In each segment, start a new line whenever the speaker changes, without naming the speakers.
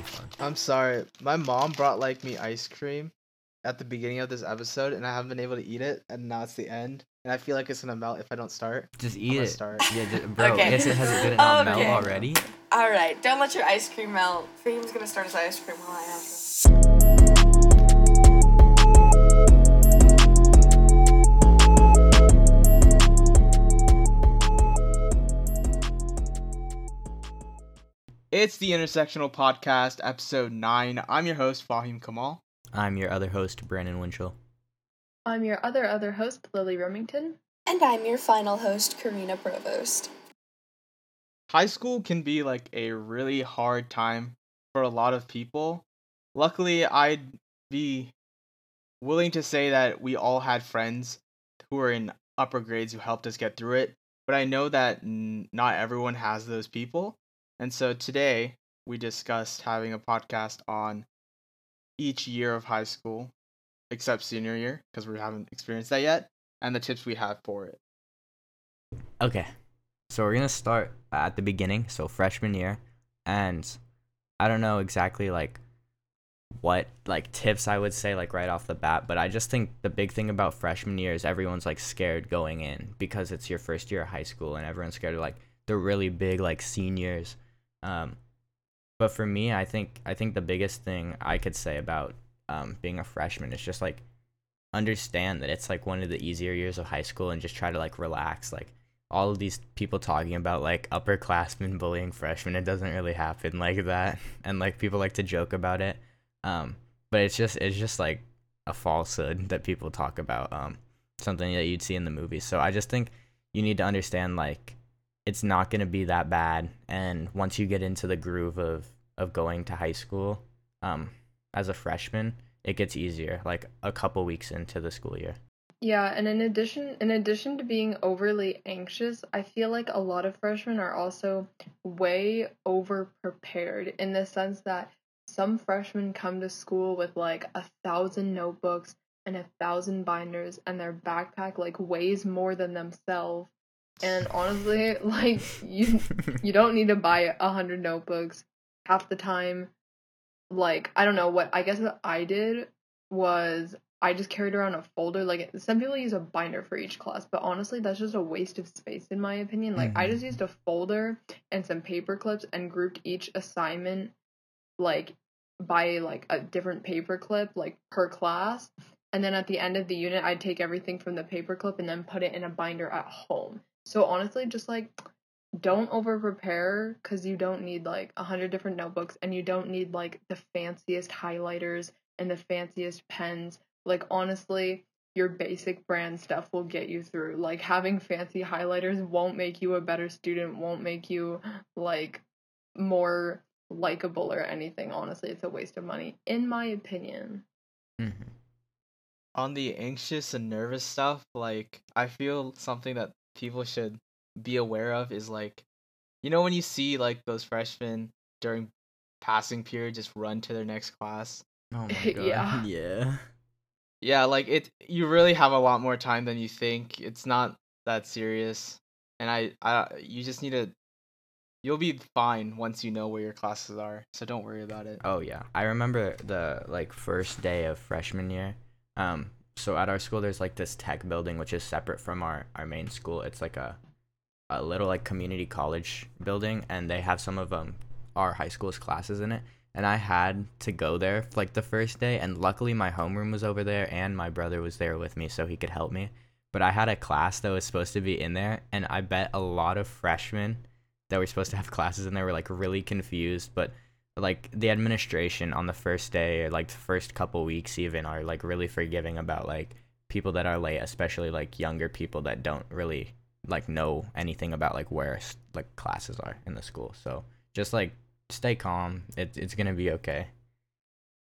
be fun.
I'm sorry. My mom brought like me ice cream at the beginning of this episode, and I haven't been able to eat it, and now it's the end, and I feel like it's gonna melt if I don't start.
Just
I'm
eat it.
start.
Yeah, ju- bro.
Okay.
Yes, it has it did it not
Okay.
melt already?
All right, don't let your ice cream melt. Fahim's gonna start his ice cream while I have
It's the Intersectional Podcast, episode nine. I'm your host Fahim Kamal.
I'm your other host, Brandon Winchell.
I'm your other other host, Lily Remington.
And I'm your final host, Karina Provost.
High school can be like a really hard time for a lot of people. Luckily, I'd be willing to say that we all had friends who were in upper grades who helped us get through it, but I know that n- not everyone has those people. And so today we discussed having a podcast on each year of high school, except senior year, because we haven't experienced that yet, and the tips we have for it.
Okay. So we're gonna start at the beginning, so freshman year, and I don't know exactly like what like tips I would say like right off the bat, but I just think the big thing about freshman year is everyone's like scared going in because it's your first year of high school and everyone's scared of like the really big like seniors. Um but for me, I think I think the biggest thing I could say about um being a freshman is just like understand that it's like one of the easier years of high school and just try to like relax like all of these people talking about like upperclassmen bullying freshmen it doesn't really happen like that and like people like to joke about it. Um but it's just it's just like a falsehood that people talk about um something that you'd see in the movies. So i just think you need to understand like it's not going to be that bad and once you get into the groove of of going to high school um as a freshman it gets easier like a couple weeks into the school year
Yeah, and in addition in addition to being overly anxious, I feel like a lot of freshmen are also way over prepared in the sense that some freshmen come to school with like a thousand notebooks and a thousand binders and their backpack like weighs more than themselves. And honestly, like you you don't need to buy a hundred notebooks half the time. Like I don't know what I guess what I did was I just carried around a folder. Like some people use a binder for each class, but honestly, that's just a waste of space in my opinion. Like I
Mhm.
just used a folder and some paper clips and grouped each assignment like by like a different paper clip like per class. And then at the end of the unit, I'd take everything from the paper clip and then put it in a binder at home. So honestly, just like don't over prepare because you don't need like a hundred different notebooks and you don't need like the fanciest highlighters and the fanciest pens. Like honestly, your basic brand stuff will get you through. Like having fancy highlighters won't make you a better student, won't make you like more likable or anything. Honestly, it's a waste of money in my opinion.
Mhm.
on the anxious and nervous stuff, like I feel something that people should be aware of is like, you know, when you see like those freshmen during passing period just run to their next class.
oh my god
Yeah.
yeah
Yeah, like it. You really have a lot more time than you think. It's not that serious, and I, I, you just need to. You'll be fine once you know where your classes are, so don't worry about it.
Oh yeah, I remember the like first day of freshman year. Um, so at our school, there's like this tech building which is separate from our our main school. It's like a a little like community college building, and they have some of um our high school's classes in it. And I had to go there like the first day, and luckily my homeroom was over there, and my brother was there with me, so he could help me. But I had a class that was supposed to be in there, and I bet a lot of freshmen that were supposed to have classes in there were like really confused, but like the administration on the first day or like the first couple weeks even are like really forgiving about like people that are late especially like younger people that don't really like know anything about like where like classes are in the school. So just like stay calm. It, it's gonna be okay.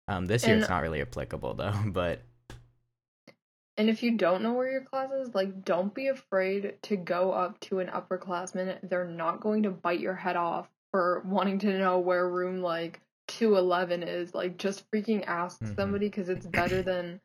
Um this year
And-
it's not really applicable though but
And if you don't know where your class is, like don't be afraid to go up to an upperclassman. They're not going to bite your head off for wanting to know where room like 211 is. Like just freaking ask
Mhm.
somebody cuz it's better than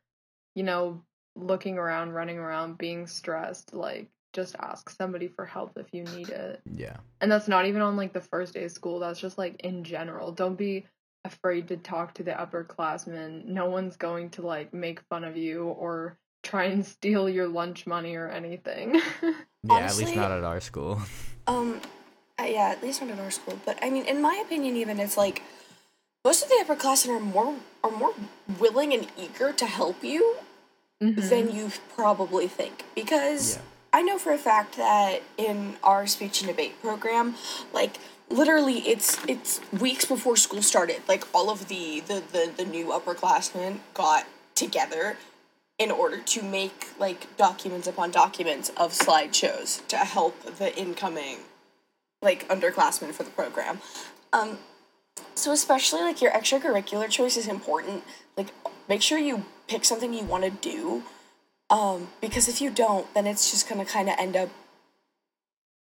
you know looking around, running around, being stressed. Like just ask somebody for help if you need it.
yeah
And that's not even on like the first day of school. That's just like in general. Don't be afraid to talk to the upperclassmen. No one's going to like make fun of you or try and steal your lunch money or anything.
Yeah, at least not at our school.
Um, uh, yeah, at least not at our school. But I mean, in my opinion, even it's like most of the upperclassmen are more are more willing and eager to help you
Mhm.
than you probably think. Because
Yeah.
I know for a fact that in our speech and debate program, like literally it's it's weeks before school started, like all of the the, the, the new upperclassmen got together in order to make like documents upon documents of slideshows to help the incoming like underclassmen for the program. Um so especially like your extracurricular choice is important. Like make sure you pick something you want to do. Um, because if you don't, then it's just gonna kind of end up.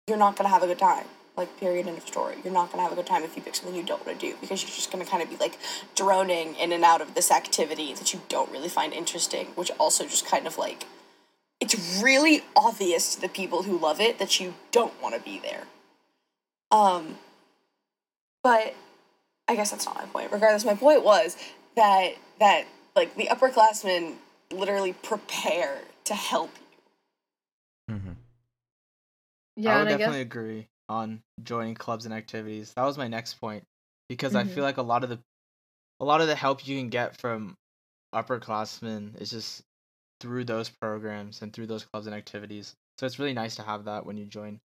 You're not gonna have a good time. Like period. End of story. You're not gonna have a good time if you pick something you don't want to do because you're just gonna kind of be like droning in and out of this activity that you don't really find interesting, which also just kind of like. It's really obvious to the people who love it that you don't want to be there. Um. But I guess that's not my point. Regardless, my point was that that like the upperclassmen literally prepare to help you.
hmm
yeah,
I would
and I
definitely
guess
agree on joining clubs and activities. That was my next point because I
Mhm.
feel like a lot of the a lot of the help you can get from upperclassmen is just through those programs and through those clubs and activities. So it's really nice to have that when you join.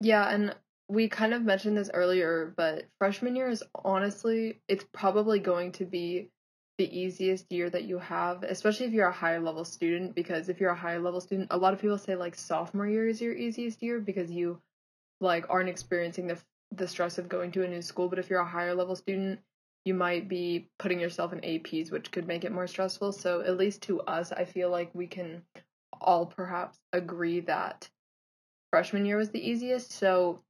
Yeah, and we kind of mentioned this earlier, but freshman year is honestly, it's probably going to be the easiest year that you have, especially if you're a higher level student. Because if you're a higher level student, a lot of people say like sophomore year is your easiest year because you like aren't experiencing the the stress of going to a new school. But if you're a higher level student, you might be putting yourself in APs, which could make it more stressful. So at least to us, I feel like we can all perhaps agree that freshman year was the easiest. So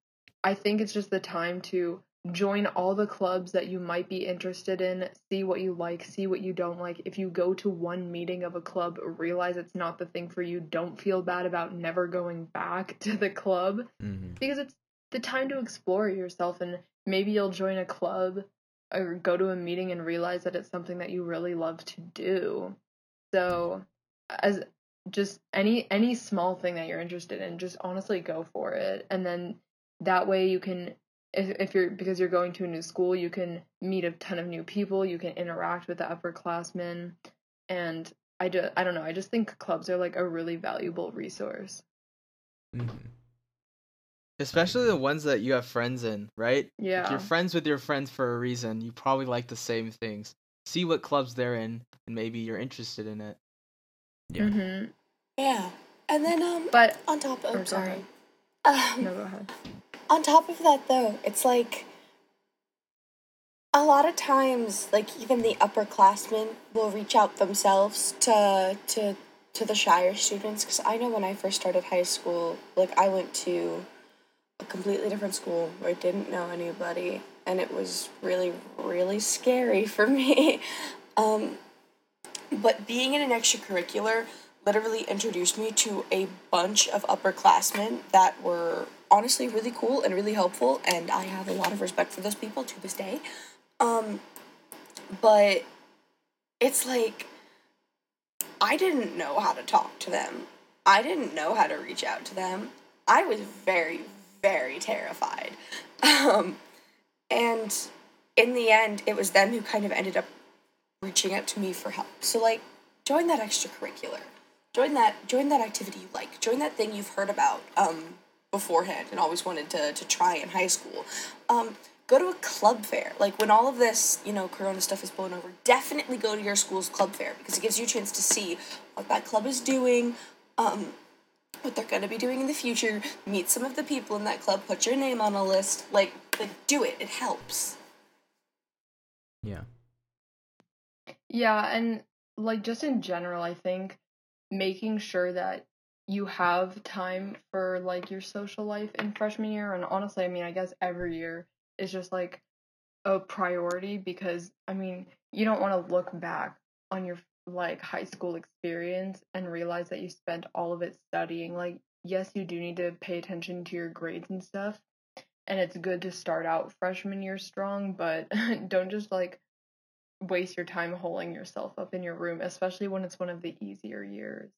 I think it's just the time to join all the clubs that you might be interested in, see what you like, see what you don't like. If you go to one meeting of a club, realize it's not the thing for you, don't feel bad about never going back to the club
mm-hmm.
because it's the time to explore yourself and maybe you'll join a club or go to a meeting and realize that it's something that you really love to do. So as just any any small thing that you're interested in, just honestly go for it. And then that way you can if if you're because you're going to a new school, you can meet a ton of new people, you can interact with the upperclassmen and I do, I don't know, I just think clubs are like a really valuable resource.
hmm
Especially the ones that you have friends in, right? If
Yeah.
you're friends with your friends for a reason, you probably like the same things. See what clubs they're in and maybe you're interested in it.
Yeah.
Mhm.
Yeah, and then um,
But
on top,
Or
oh
go
sorry, um,
no, go ahead.
On top of that though, it's like a lot of times, like even the upperclassmen will reach out themselves to to to the Shire students. Because I know when I first started high school, like I went to a completely different school where I didn't know anybody, and it was really really scary for me. Um, but being in an extracurricular literally introduced me to a bunch of upperclassmen that were honestly really cool and really helpful and I have a lot of respect for those people to this day. Um but it's like I didn't know how to talk to them. I didn't know how to reach out to them. I was very very terrified. Um and in the end it was them who kind of ended up reaching out to me for help. So like join that extracurricular. Join that join that activity you like. Join that thing you've heard about um beforehand and always wanted to to try in high school. Um go to a club fair. Like when all of this, you know, corona stuff is blown over, definitely go to your school's club fair because it gives you a chance to see what that club is doing, um what they're going to be doing in the future, meet some of the people in that club, put your name on a list, like like do it. It helps.
Yeah.
Yeah, and like just in general, I think making sure that you have time for like your social life in freshman year, and honestly, I mean, I guess every year is just like a priority because I mean, you don't want to look back on your like high school experience and realize that you spent all of it studying. Like, yes, you do need to pay attention to your grades and stuff, and it's good to start out freshman year strong, but don't just like waste your time holding yourself up in your room, especially when it's one of the easier years.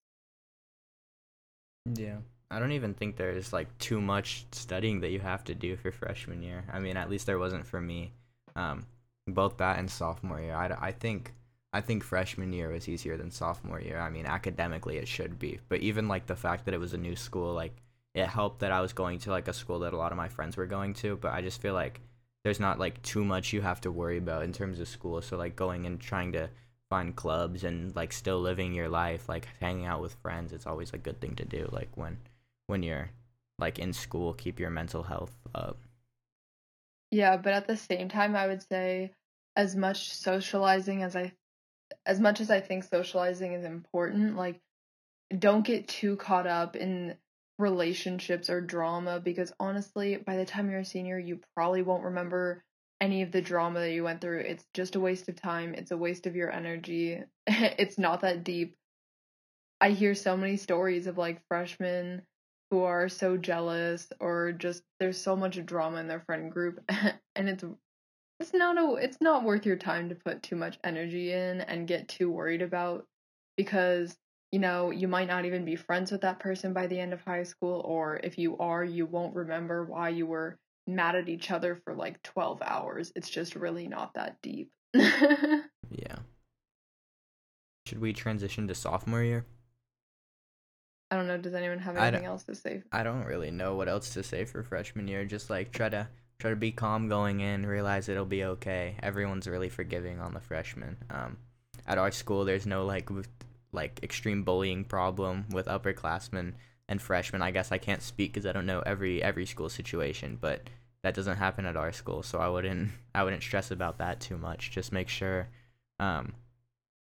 Yeah. I don't even think there's like too much studying that you have to do for freshman year. I mean, at least there wasn't for me. Um, both that and sophomore year. I, I think I think freshman year was easier than sophomore year. I mean, academically it should be, but even like the fact that it was a new school, like it helped that I was going to like a school that a lot of my friends were going to. But I just feel like there's not like too much you have to worry about in terms of school. So like going and trying to find clubs and like still living your life, like hanging out with friends, it's always a good thing to do. Like when when you're like in school, keep your mental health up.
Yeah, but at the same time, I would say as much socializing as I, as much as I think socializing is important, like don't get too caught up in relationships or drama because honestly, by the time you're a senior, you probably won't remember any of the drama that you went through. It's just a waste of time. It's a waste of your energy. it's not that deep. I hear so many stories of like freshmen who are so jealous or just there's so much drama in their friend group and it's it's not a it's not worth your time to put too much energy in and get too worried about because you know you might not even be friends with that person by the end of high school or if you are you won't remember why you were mad at each other for like 12 hours it's just really not that deep
yeah should we transition to sophomore year
I don't know. Does anyone have anything else to say?
I don't really know what else to say for freshman year. Just like try to try to be calm going in, realize it'll be okay. Everyone's really forgiving on the freshmen. Um, at our school, there's no like like extreme bullying problem with upperclassmen and freshmen. I guess I can't speak because I don't know every every school situation, but that doesn't happen at our school, so I wouldn't I wouldn't stress about that too much. Just make sure um,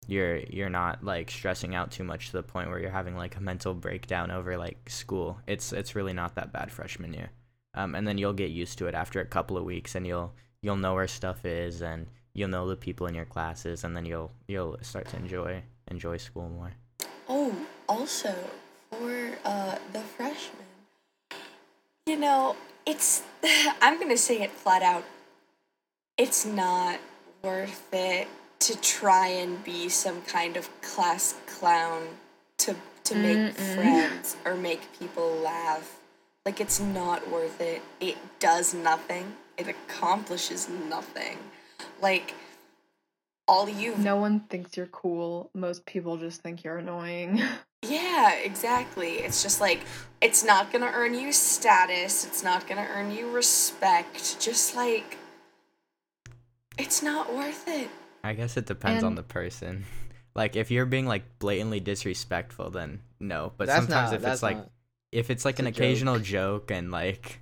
you're you're not like stressing out too much to the point where you're having like a mental breakdown over like school. It's it's really not that bad freshman year. Um, and then you'll get used to it after a couple of weeks, and you'll you'll know where stuff is, and you'll know the people in your classes, and then you'll you'll start to enjoy enjoy school more.
Oh, also for uh, the freshmen, you know, it's I'm gonna say it flat out. It's not worth it to try and be some kind of class clown to to make Mm-mm. friends or make people laugh. Like it's not worth it. It does nothing. It accomplishes nothing. Like all you
No one thinks you're cool. Most people just think you're annoying.
yeah, exactly. It's just like it's not going to earn you status. It's not going to earn you respect. Just like it's not worth it.
I guess it depends and on the person. Like if you're being like blatantly disrespectful, then no. But sometimes not, if it's like if it's like it's an occasional joke. joke and like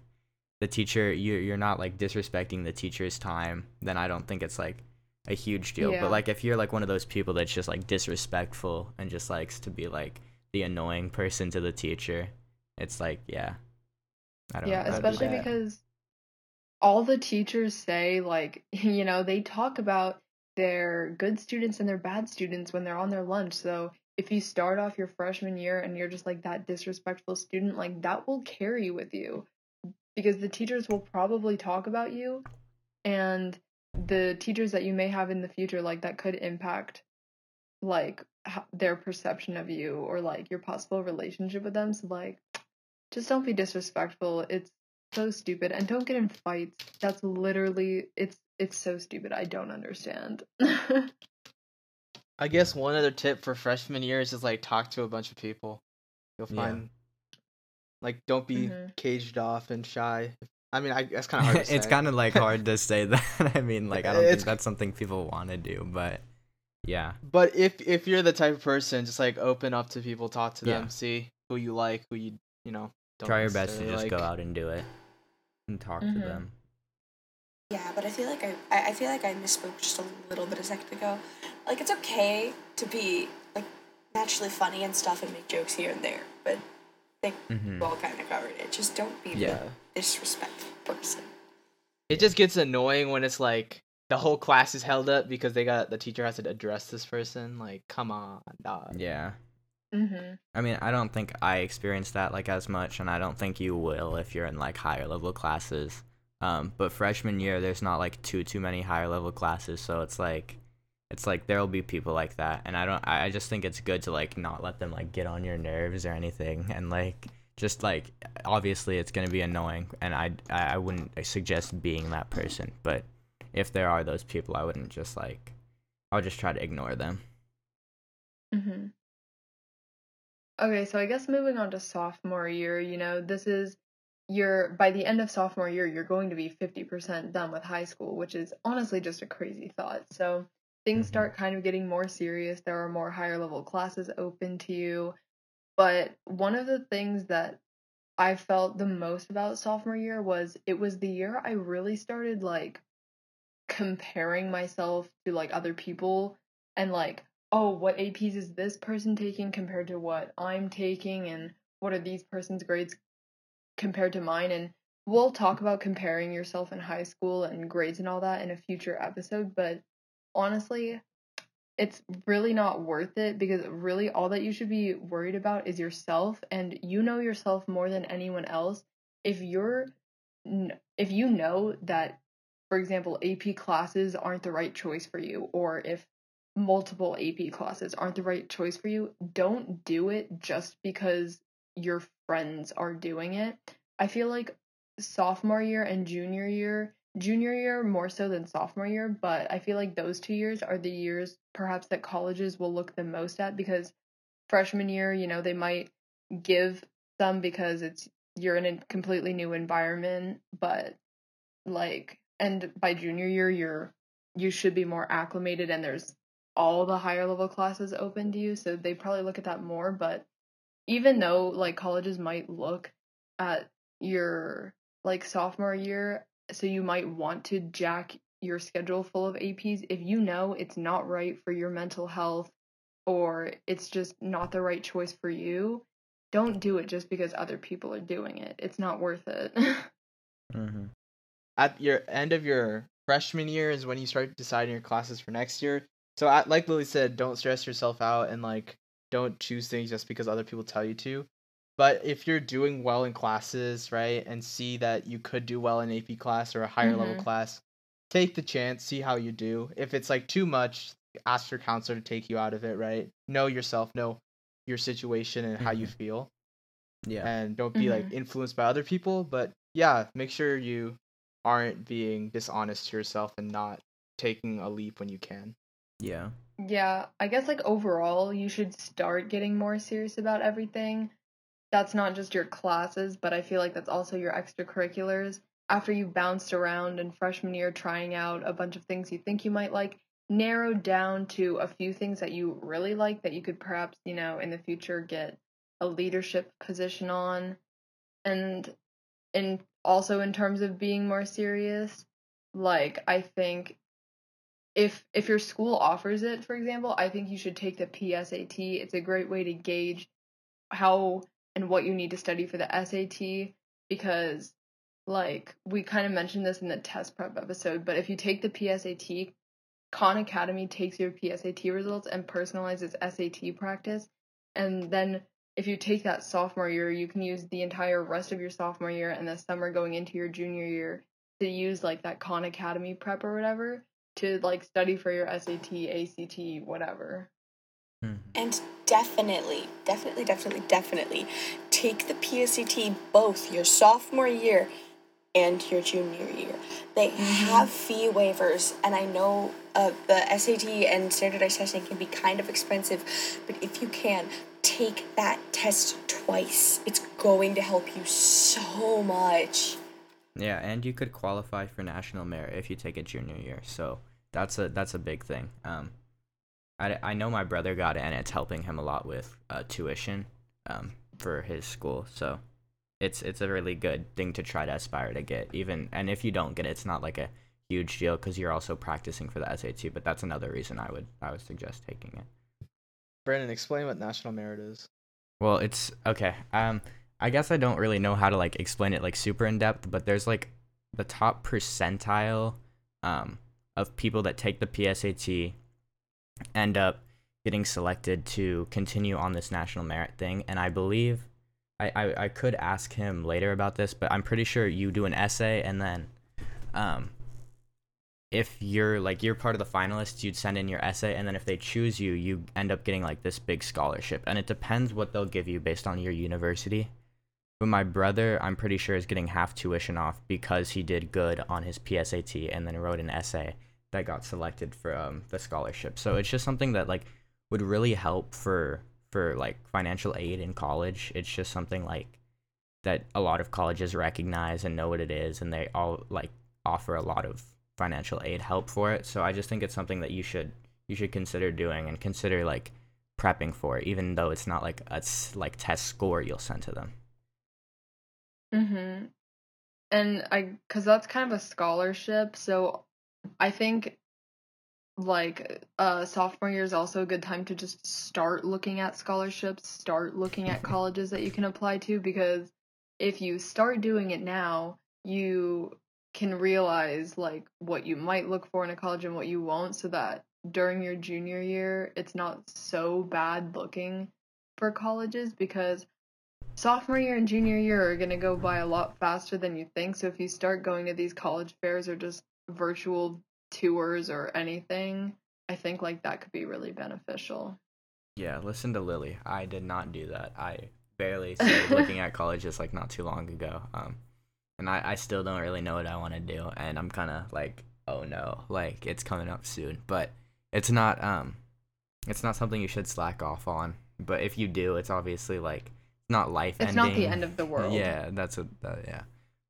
the teacher you you're not like disrespecting the teacher's time, then I don't think it's like a huge deal. Yeah. But like if you're like one of those people that's just like disrespectful and just likes to be like the annoying person to the teacher, it's like yeah.
I don't Yeah, especially because all the teachers say like you know, they talk about they're good students and they're bad students when they're on their lunch. So if you start off your freshman year and you're just like that disrespectful student, like that will carry with you because the teachers will probably talk about you and the teachers that you may have in the future like that could impact like their perception of you or like your possible relationship with them so like just don't be disrespectful it's so stupid and don't get in fights that's literally it's it's so stupid. I don't understand.
I guess one other tip for freshman year is just like talk to a bunch of people. You'll find yeah. like don't be mm-hmm. caged off and shy. I mean, I that's kind of hard.
it's kind of like hard to say that. I mean, like I don't it's, think that's something people want to do, but yeah.
But if if you're the type of person, just like open up to people, talk to them, see who you like, who you you know.
Try your best to just like. go out and do it and talk mm-hmm. to them.
Yeah, but I feel like I, I feel like I misspoke just a little bit a second ago. Like it's okay to be like naturally funny and stuff and make jokes here and there, but they mm-hmm. all kind of covered it. Just don't be yeah. the disrespectful person.
It just gets annoying when it's like the whole class is held up because they got the teacher has to address this person. Like, come on, dog.
Yeah. Mm-hmm. I mean, I don't think I experienced that like as much, and I don't think you will if you're in like higher level classes. Um, but freshman year, there's not like too too many higher level classes, so it's like, it's like there'll be people like that, and I don't. I I just think it's good to like not let them like get on your nerves or anything, and like just like obviously it's gonna be annoying, and I I I wouldn't suggest being that person, but if there are those people, I wouldn't just like, I'll just try to ignore them.
Mm-hmm. Okay, so I guess moving on to sophomore year, you know, this is you're by the end of sophomore year, you're going to be 50% done with high school, which is honestly just a crazy thought. So things
Mhm.
start kind of getting more serious. There are more higher level classes open to you. But one of the things that I felt the most about sophomore year was it was the year I really started like comparing myself to like other people and like oh what APs is this person taking compared to what I'm taking? And what are these person's grades compared to mine? And we'll talk about comparing yourself in high school and grades and all that in a future episode but honestly it's really not worth it because really all that you should be worried about is yourself and you know yourself more than anyone else. If you're if you know that for example AP classes aren't the right choice for you or if multiple AP classes aren't the right choice for you don't do it just because your friends are doing it. I feel like sophomore year and junior year junior year more so than sophomore year, but I feel like those two years are the years perhaps that colleges will look the most at because freshman year, you know, they might give some because it's you're in a completely new environment, but like and by junior year you're you should be more acclimated and there's all the higher level classes open to you, so they probably look at that more, but even though like colleges might look at your like sophomore year so you might want to jack your schedule full of APs if you know it's not right for your mental health or it's just not the right choice for you. Don't do it just because other people are doing it. It's not worth it.
Mm-hmm.
At your end of your freshman year is when you start deciding your classes for next year. So, at, like Lily said, don't stress yourself out and like don't choose things just because other people tell you to. But if you're doing well in classes, right, and see that you could do well in AP class or a higher level
Mhm.
class, take the chance, see how you do. If it's like too much, ask your counselor to take you out of it, right? Know yourself, know your situation and how you
Mhm.
feel
Yeah.
and don't be like
Mhm.
influenced by other people but yeah make sure you aren't being dishonest to yourself and not taking a leap when you can
Yeah.
Yeah, I guess like overall, you should start getting more serious about everything. That's not just your classes, but I feel like that's also your extracurriculars. After you've bounced around in freshman year trying out a bunch of things you think you might like, narrow down to a few things that you really like that you could perhaps, you know, in the future get a leadership position on. And in also in terms of being more serious, like I think if if your school offers it, for example, I think you should take the PSAT. It's a great way to gauge how and what you need to study for the SAT because like we kind of mentioned this in the test prep episode, but if you take the PSAT, Khan Academy takes your PSAT results and personalizes SAT practice. And then if you take that sophomore year, you can use the entire rest of your sophomore year and the summer going into your junior year to use like that Khan Academy prep or whatever to like study for your SAT, ACT, whatever.
Mhm.
And definitely, definitely, definitely, definitely take the PSAT both your sophomore year and your junior year. They have fee waivers, and I know uh, the SAT and standardized testing can be kind of expensive, but if you can, take that test twice. It's going to help you so much.
Yeah, and you could qualify for national merit if you take it junior year. So that's a that's a big thing. Um, I, I know my brother got it, and it's helping him a lot with uh, tuition, um, for his school. So it's it's a really good thing to try to aspire to get. Even and if you don't get it, it's not like a huge deal because you're also practicing for the SAT. But that's another reason I would I would suggest taking it.
brandon explain what national merit is
Well, it's okay. Um, I guess I don't really know how to like explain it like super in depth, but there's like the top percentile um of people that take the PSAT end up getting selected to continue on this national merit thing, and I believe I, I I could ask him later about this, but I'm pretty sure you do an essay and then um if you're like you're part of the finalists, you'd send in your essay and then if they choose you, you end up getting like this big scholarship. And it depends what they'll give you based on your university. But my brother, I'm pretty sure is getting half tuition off because he did good on his PSAT and then wrote an essay that got selected for um, the scholarship. So it's just something that like would really help for for like financial aid in college. It's just something like that a lot of colleges recognize and know what it is and they all like offer a lot of financial aid help for it. So I just think it's something that you should you should consider doing and consider like prepping for it, even though it's not like a like test score you'll send to them.
Mhm. And I cuz that's kind of a scholarship, so I think like uh sophomore year is also a good time to just start looking at scholarships, start looking at colleges that you can apply to because if you start doing it now, you can realize like what you might look for in a college and what you won't so that during your junior year it's not so bad looking for colleges because sophomore year and junior year are going to go by a lot faster than you think. So if you start going to these college fairs or just virtual tours or anything i think like that could be really beneficial
Yeah, listen to Lily. I did not do that. I barely started looking at colleges like not too long ago. Um, and I, I still don't really know what I want to do, and I'm kind of like, oh no, like it's coming up soon. But it's not um, it's not something you should slack off on. But if you do, it's obviously like not life.
it's not the end of the world
Yeah, that's a that, yeah.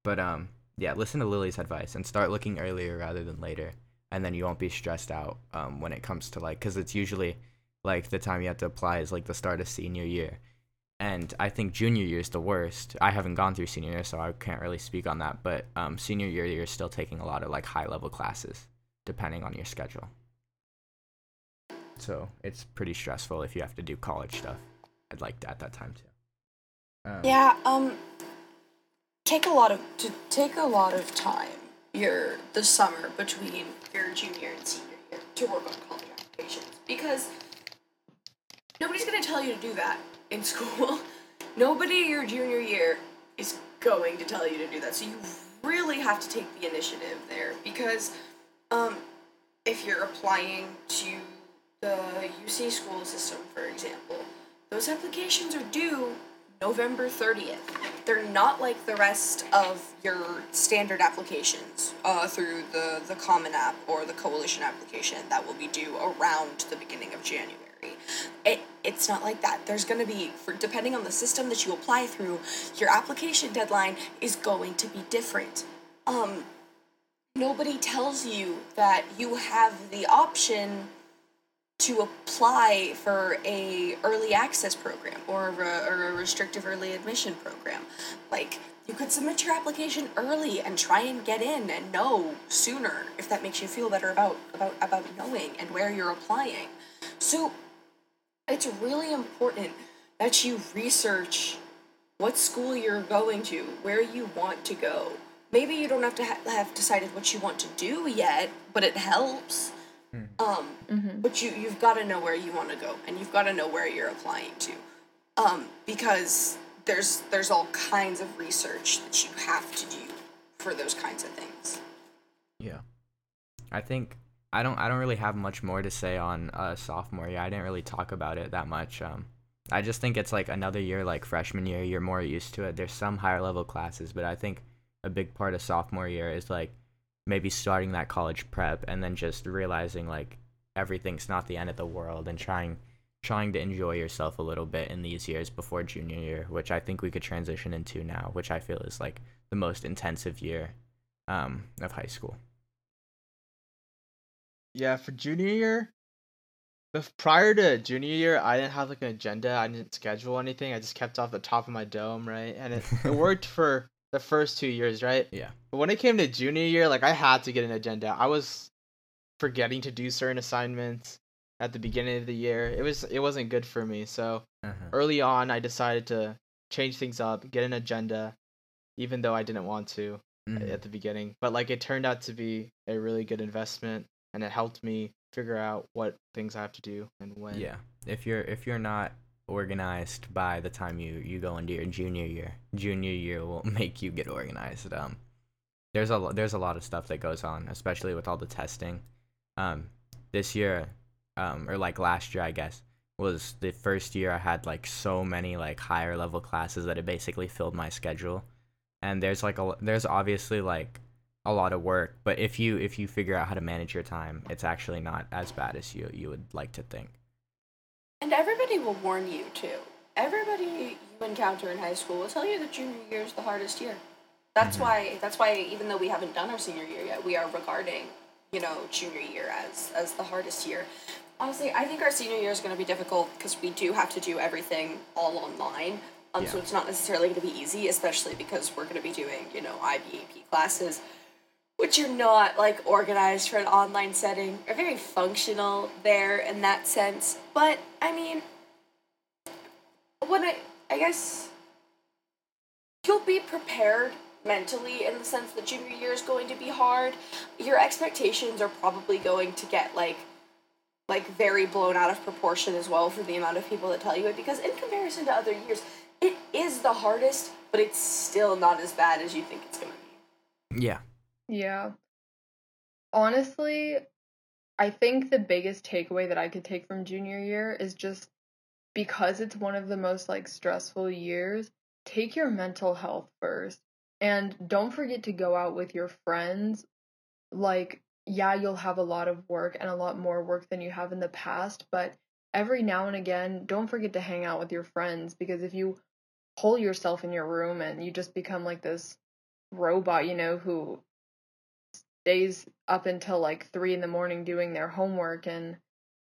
But um, yeah, listen to Lily's advice and start looking earlier rather than later, and then you won't be stressed out um when it comes to like because it's usually like the time you have to apply is like the start of senior year. And I think junior year is the worst. I haven't gone through senior year, so I can't really speak on that. But um, senior year, you're still taking a lot of like high level classes, depending on your schedule. So it's pretty stressful if you have to do college stuff. I'd like to, at that time too. Um,
Yeah, um take a lot of to take a lot of time your the summer between your junior and senior year to work on college applications because nobody's going to tell you to do that in school. Nobody your junior year is going to tell you to do that. So you really have to take the initiative there because um if you're applying to the UC school system, for example, those applications are due November 30th. They're not like the rest of your standard applications uh, through the, the Common App or the Coalition application that will be due around the beginning of January. It, it's not like that. There's going to be, for depending on the system that you apply through, your application deadline is going to be different. Um, nobody tells you that you have the option to apply for a early access program or a, or a restrictive early admission program. Like you could submit your application early and try and get in and know sooner if that makes you feel better about about about knowing and where you're applying. So it's really important that you research what school you're going to where you want to go. Maybe you don't have to ha- have decided what you want to do yet but it helps um
Mhm.
but you you've got to know where you want to go and you've got to know where you're applying to um because there's there's all kinds of research that you have to do for those kinds of things
Yeah. I think I don't I don't really have much more to say on uh sophomore year. I didn't really talk about it that much. Um I just think it's like another year like freshman year, you're more used to it. There's some higher level classes, but I think a big part of sophomore year is like maybe starting that college prep and then just realizing like everything's not the end of the world and trying trying to enjoy yourself a little bit in these years before junior year, which I think we could transition into now, which I feel is like the most intensive year um of high school.
Yeah, for junior year, prior to junior year, I didn't have like an agenda. I didn't schedule anything. I just kept off the top of my dome, right? And it, it worked for the first two years, right?
Yeah.
But when it came to junior year, like I had to get an agenda. I was forgetting to do certain assignments at the beginning of the year. It was it wasn't good for me. So
Uh-huh.
early on, I decided to change things up, get an agenda, even though I didn't want to
Mhm.
at the beginning. But like it turned out to be a really good investment, and it helped me figure out what things I have to do and when.
Yeah. If you're if you're not organized by the time you you go into your junior year, junior year will make you get organized. Um there's a there's a lot of stuff that goes on, especially with all the testing. Um, this year, um, or like last year, I guess, was the first year I had like so many like higher level classes that it basically filled my schedule. And there's like a there's obviously like a lot of work, but if you if you figure out how to manage your time, it's actually not as bad as you you would like to think.
And everybody will warn you too. Everybody you encounter in high school will tell you that junior year is the hardest year. That's
Mhm.
why. That's why even though we haven't done our senior year yet, we are regarding, you know, junior year as as the hardest year. Honestly, I think our senior year is going to be difficult because we do have to do everything all online. Um, so it's not necessarily going to be easy, especially because we're going to be doing, you know, IBAP classes, which are not like organized for an online setting. Are very functional there in that sense. But I mean, when I I guess you'll be prepared mentally in the sense that junior year is going to be hard. Your expectations are probably going to get like like very blown out of proportion as well for the amount of people that tell you it because in comparison to other years, it is the hardest, but it's still not as bad as you think it's going to be.
Yeah.
Yeah. Honestly, I think the biggest takeaway that I could take from junior year is just because it's one of the most like stressful years, take your mental health first. And don't forget to go out with your friends. Like, yeah, you'll have a lot of work and a lot more work than you have in the past, but every now and again, don't forget to hang out with your friends because if you hole yourself in your room and you just become like this robot, you know, who stays up until like three in the morning doing their homework and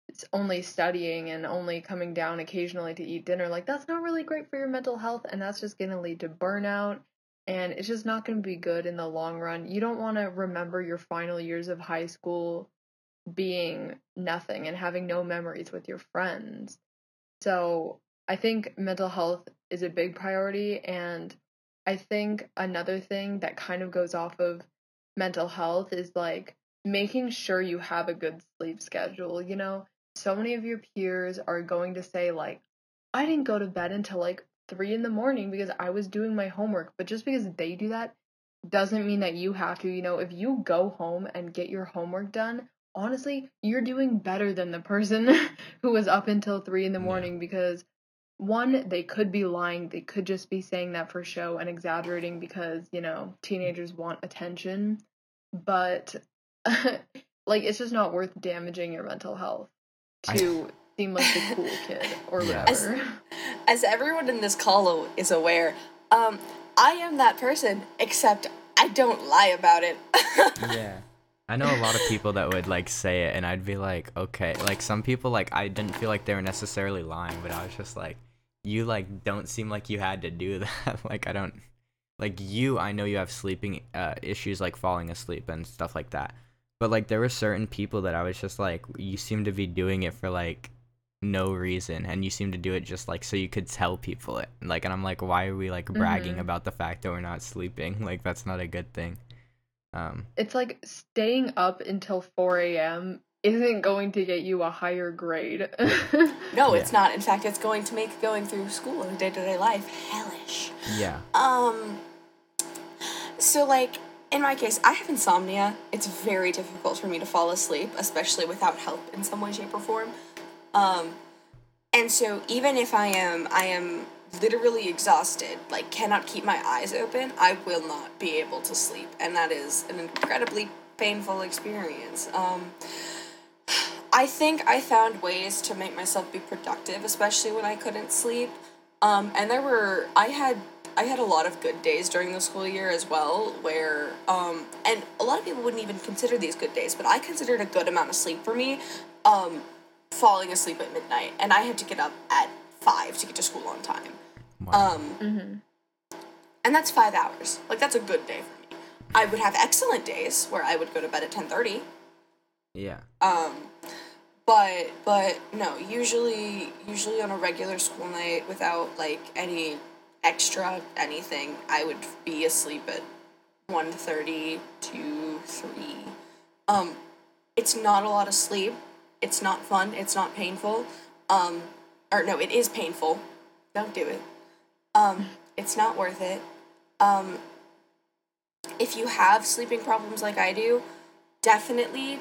it's only studying and only coming down occasionally to eat dinner, like that's not really great for your mental health and that's just going to lead to burnout and it's just not going to be good in the long run. You don't want to remember your final years of high school being nothing and having no memories with your friends. So, I think mental health is a big priority and I think another thing that kind of goes off of mental health is like making sure you have a good sleep schedule. You know, so many of your peers are going to say, like, I didn't go to bed until like three in the morning because I was doing my homework. But just because they do that doesn't mean that you have to. You know, if you go home and get your homework done, honestly, you're doing better than the person who was up until three in the
Yeah.
morning because one, they could be lying. They could just be saying that for show and exaggerating because, you know, teenagers want attention. But, like, it's just not worth damaging your mental health
I-
to seem like the cool kid or
Yeah.
whatever.
As everyone in this call is aware, um, I am that person, except I don't lie about it.
yeah. I know a lot of people that would like say it and I'd be like, okay. Like some people like I didn't feel like they were necessarily lying, but I was just like, you like don't seem like you had to do that. like I don't like you, I know you have sleeping uh issues like falling asleep and stuff like that. But like there were certain people that I was just like, you seem to be doing it for like no reason and you seem to do it just like so you could tell people it. Like and I'm like, why are we like bragging
Mhm.
about the fact that we're not sleeping? Like that's not a good thing. Um
It's like staying up until 4 a.m. isn't going to get you a higher grade.
no,
Yeah.
it's not. In fact, it's going to make going through school and day to day life hellish.
yeah.
Um. So, like, in my case, I have insomnia. It's very difficult for me to fall asleep, especially without help in some way, shape, or form. Um, and so even if I am, I am literally exhausted, like cannot keep my eyes open, I will not be able to sleep, and that is an incredibly painful experience. Um, I think I found ways to make myself be productive, especially when I couldn't sleep. Um, and there were I had I had a lot of good days during the school year as well, where um, and a lot of people wouldn't even consider these good days, but I considered a good amount of sleep for me. Um, falling asleep at midnight, and I had to get up at five to get to school on time.
Wow.
Um,
hmm
and that's five hours. Like that's a good day for me. I would have excellent days where I would go to bed at ten thirty.
yeah.
Um, but but no, usually usually on a regular school night without like any extra anything, I would be asleep at 1.30 to 3. Um, it's not a lot of sleep. It's not fun. It's not painful. Um, or no, it is painful. Don't do it. Um, it's not worth it. Um, if you have sleeping problems like I do, definitely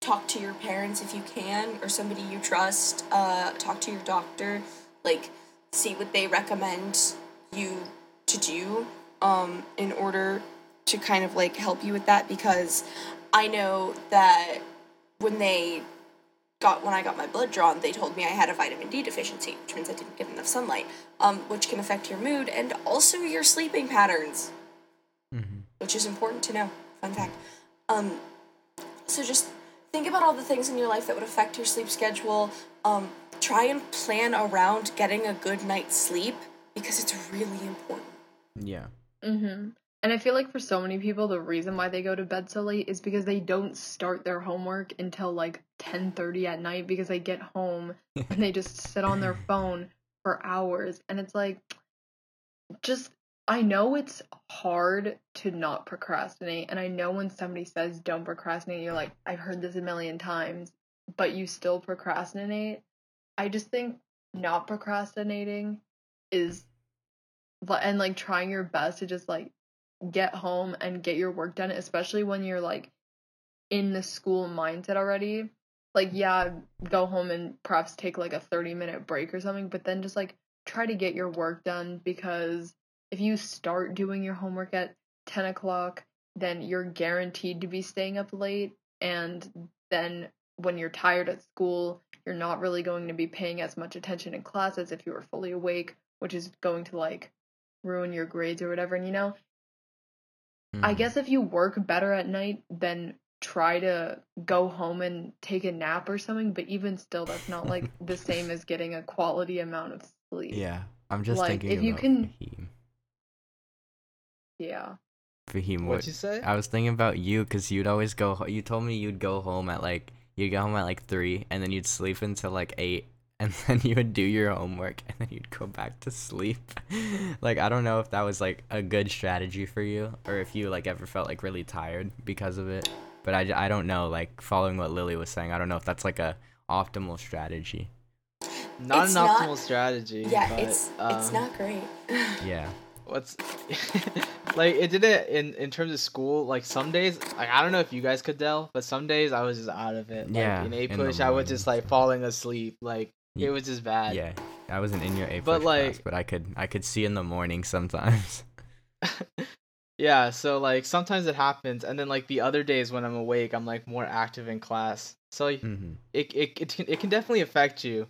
talk to your parents if you can or somebody you trust. Uh, talk to your doctor. Like, see what they recommend you to do um, in order to kind of like help you with that because I know that when they got when I got my blood drawn, they told me I had a vitamin D deficiency, which means I didn't get enough sunlight, um, which can affect your mood and also your sleeping patterns,
Mm-hmm.
which is important to know. Fun fact. Um, so just think about all the things in your life that would affect your sleep schedule. Um, try and plan around getting a good night's sleep because it's really important.
Yeah.
Mm-hmm. And I feel like for so many people, the reason why they go to bed so late is because they don't start their homework until like ten thirty at night because they get home and they just sit on their phone for hours. And it's like, just I know it's hard to not procrastinate, and I know when somebody says don't procrastinate, you're like, I've heard this a million times, but you still procrastinate. I just think not procrastinating is and like trying your best to just like get home and get your work done especially when you're like in the school mindset already. Like yeah go home and perhaps take like a 30 minute break or something but then just like try to get your work done because if you start doing your homework at 10 o'clock then you're guaranteed to be staying up late and then when you're tired at school you're not really going to be paying as much attention in class as if you were fully awake which is going to like ruin your grades or whatever and you know I
Mhm.
guess if you work better at night, then try to go home and take a nap or something. But even still, that's not like the same as getting a quality amount of sleep.
Yeah. I'm just
Like,
thinking
if you can-
Fahim.
Yeah.
Fahim, what?
What'd you say?
I was thinking about you because you'd always go. ho- You told me you'd go home at like you'd go home at like three, and then you'd sleep until like eight, and then you would do your homework, and then you'd go back to sleep. like I don't know if that was like a good strategy for you, or if you like ever felt like really tired because of it. But I, I don't know. Like following what Lily was saying, I don't know if that's like a optimal strategy.
Not
It's
an
not-
optimal strategy.
Yeah,
but,
it's it's
um,
not great.
Yeah.
what's like it did it in in terms of school like some days like i don't know if you guys could tell but some days i was just out of it like
Yeah,
in a
in
push i was just like falling asleep like
Ye-
it was just bad
Yeah. I wasn't in your A
But,
push class,
like-
but I could I could see in the morning sometimes.
yeah so like sometimes it happens and then like the other days when i'm awake i'm like more active in class so like,
hmm
it, it, it, can, it can definitely affect you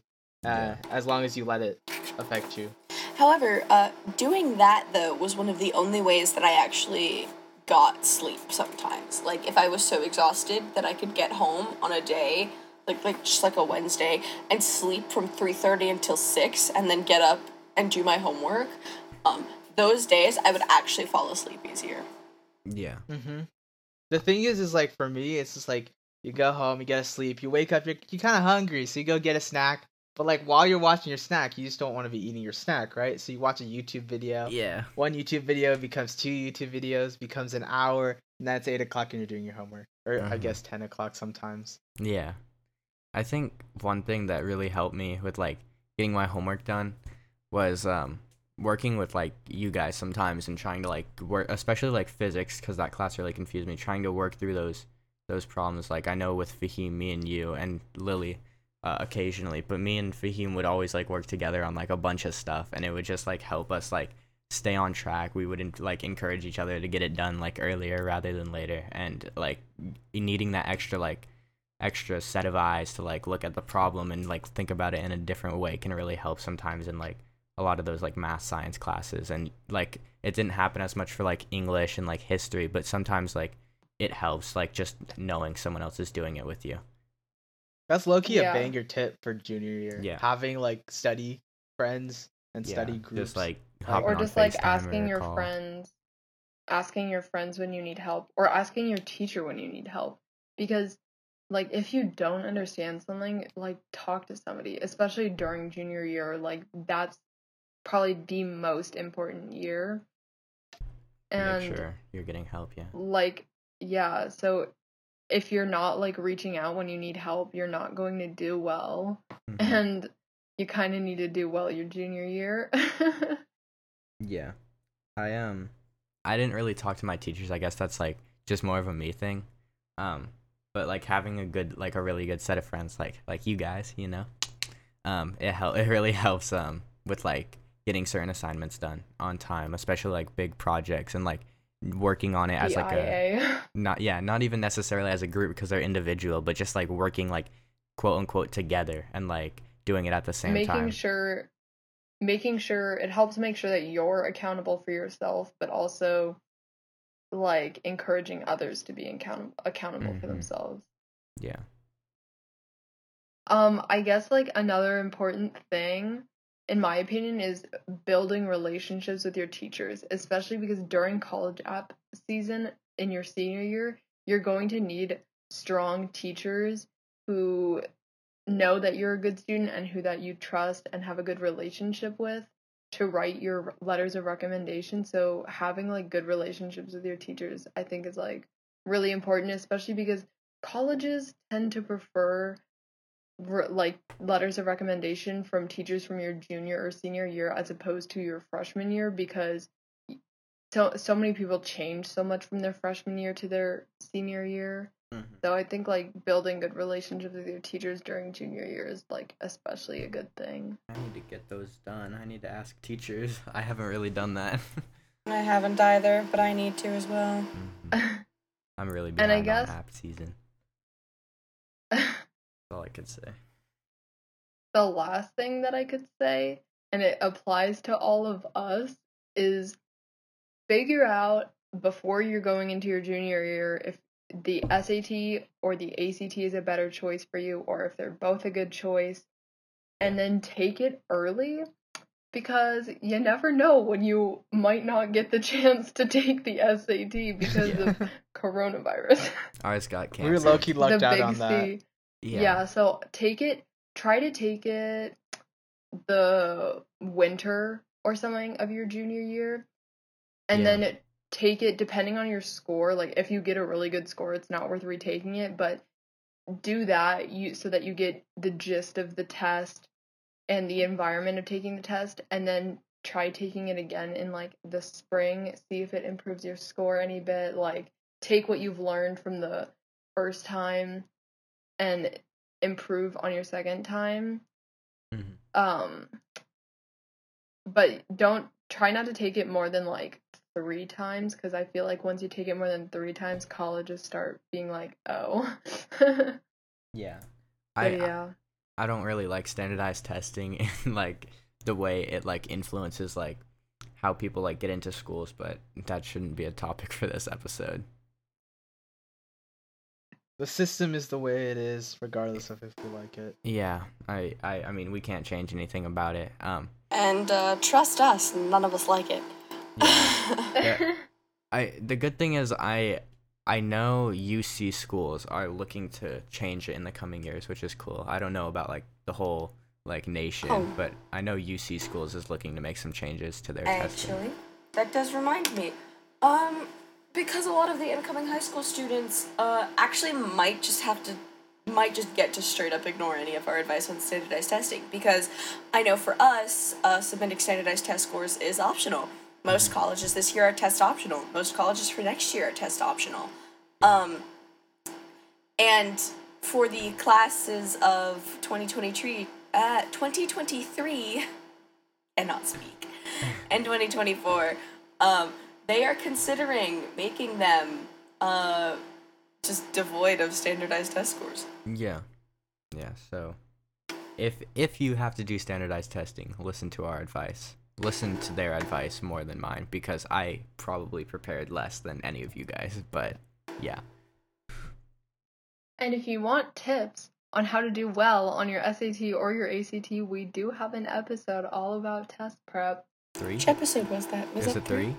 uh,
Yeah.
as long as you let it affect you
However, uh, doing that though was one of the only ways that I actually got sleep sometimes. Like if I was so exhausted that I could get home on a day, like like just like a Wednesday, and sleep from three thirty until six, and then get up and do my homework. Um, those days I would actually fall asleep easier.
Yeah.
Mm-hmm. The thing is, is like for me, it's just like you go home, you get to sleep, you wake up, you're you kind of hungry, so you go get a snack. But like while you're watching your snack, you just don't want to be eating your snack, right? So you watch a YouTube video.
Yeah.
One YouTube video becomes two YouTube videos, becomes an hour, and that's eight o'clock, and you're doing your homework, or I
Mhm.
guess ten o'clock sometimes.
Yeah. I think one thing that really helped me with like getting my homework done was um working with like you guys sometimes and trying to like work especially like physics cuz that class really confused me trying to work through those those problems like I know with Fahim me and you and Lily uh, occasionally but me and Fahim would always like work together on like a bunch of stuff and it would just like help us like stay on track. We would like encourage each other to get it done like earlier rather than later and like needing that extra like extra set of eyes to like look at the problem and like think about it in a different way can really help sometimes in like a lot of those like math science classes and like it didn't happen as much for like english and like history but sometimes like it helps like just knowing someone else is doing it with you
That's low key
Yeah.
a banger tip for junior year.
Yeah.
having like study friends and
Yeah,
study groups.
just like
Like-
hopping
or
on
just like asking your
call.
friends asking your friends when you need help or asking your teacher when you need help because like if you don't understand something like talk to somebody especially during junior year like that's probably the most important year and
make sure you're getting help yeah
like yeah so if you're not like reaching out when you need help you're not going to do well
Mhm.
and you kind of need to do well your junior year
Yeah. I um I didn't really talk to my teachers. I guess that's like just more of a me thing. Um, but like having a good, like a really good set of friends, like like you guys, you know, um, it help. It really helps um with like getting certain assignments done on time, especially like big projects and like working on it as like a not yeah not even necessarily as a group because they're individual, but just like working like quote unquote together and like doing it at the same
making
time.
Making sure making sure it helps make sure that you're accountable for yourself but also like encouraging others to be accountable accountable for
Mhm.
themselves
Yeah.
um i guess like another important thing in my opinion is building relationships with your teachers especially because during college app season in your senior year you're going to need strong teachers who know that you're a good student and who that you trust and have a good relationship with to write your letters of recommendation. So having like good relationships with your teachers i think is like really important especially because colleges tend to prefer re- like letters of recommendation from teachers from your junior or senior year as opposed to your freshman year because so so many people change so much from their freshman year to their senior year so I think like building good relationships with your teachers during junior year is like especially a good thing.
I need to get those done. I need to ask teachers. I haven't really done that.
I haven't either, but I need to as well.
Mhm. I'm really
And
behind
I guess-
on app season. That's all I could say.
the last thing that I could say, and it applies to all of us, is figure out before you're going into your junior year if the SAT or the ACT is a better choice for you, or if they're both a good choice, and then take it early because you never know when you might not get the chance to take the SAT because
Yeah.
of coronavirus.
Ours got
We were
canceled.
low key
the
lucked out
big
on that.
Yeah.
Yeah. so take it, try to take it the winter or something of your junior year, and
Yeah.
then take it depending on your score. Like if you get a really good score, it's not worth retaking it, but do that you so that you get the gist of the test and the environment of taking the test, and then try taking it again in like the spring. See if it improves your score any bit. Like take what you've learned from the first time and improve on your second time.
Mm-hmm.
Um but don't try not to take it more than like 3 times cuz I feel like once you take it more than 3 times colleges start being like, "Oh."
Yeah. I, I
yeah.
I don't really like standardized testing and like the way it like influences like how people like get into schools, but that shouldn't be a topic for this episode.
The system is the way it is, regardless of if you like it.
Yeah, I, I, I mean, we can't change anything about it. Um,
And uh, trust us, none of us like it.
Yeah. I the good thing is I I know UC schools are looking to change it in the coming years, which is cool. I don't know about like the whole like nation,
Oh.
but I know UC schools is looking to make some changes to their testing.
Actually, that does remind me. Um, because a lot of the incoming high school students uh, actually might just have to might just get to straight up ignore any of our advice on standardized testing because I know for us, uh, submitting standardized test scores is optional. Most colleges this year are test optional. Most colleges for next year are test optional. Um, and for the classes of 2023, uh, 2023, cannot speak, and 2024, um, they are considering making them uh, just devoid of standardized test scores.
Yeah, yeah. So if if you have to do standardized testing, listen to our advice. Listen to their advice more than mine because I probably prepared less than any of you guys. But yeah,
And if you want tips on how to do well on your SAT or your ACT, we do have an episode all about test prep.
three.
Which episode was that? Was
Is
that
it three?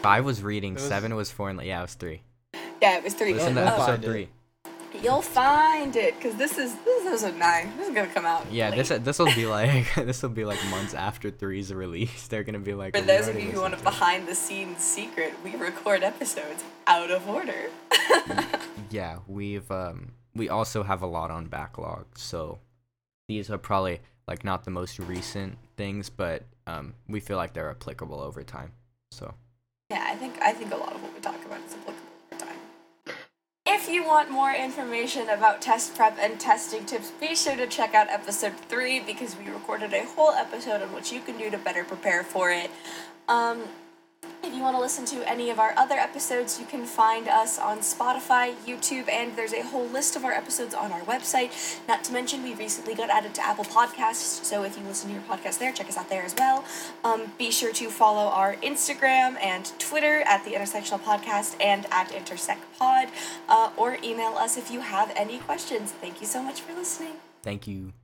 Five was reading.
It was-
Seven was foreign. Yeah, it was three.
Yeah, it was three.
Listen to episode three.
You'll find it because this is this is a nine. This is gonna come out.
Yeah, this
late.
this will be like this will be like months after three's release. They're gonna be like.
For those of you who want a
listened to it."
behind the scenes secret, we record episodes out of order.
Yeah, we've um we also have a lot on backlog, so these are probably like not the most recent things, but um we feel like they're applicable over time. So
Yeah, I think I think a lot of what we talk about is applicable over time. If you want more information about test prep and testing tips, be sure to check out episode three because we recorded a whole episode on what you can do to better prepare for it. Um, if you want to listen to any of our other episodes, you can find us on Spotify, YouTube, and there's a whole list of our episodes on our website. Not to mention, we recently got added to Apple Podcasts, so if you listen to your podcast there, check us out there as well. Um, be sure to follow our Instagram and Twitter at the Intersectional Podcast and at IntersectPod, uh, or email us if you have any questions. Thank you so much for listening.
Thank you.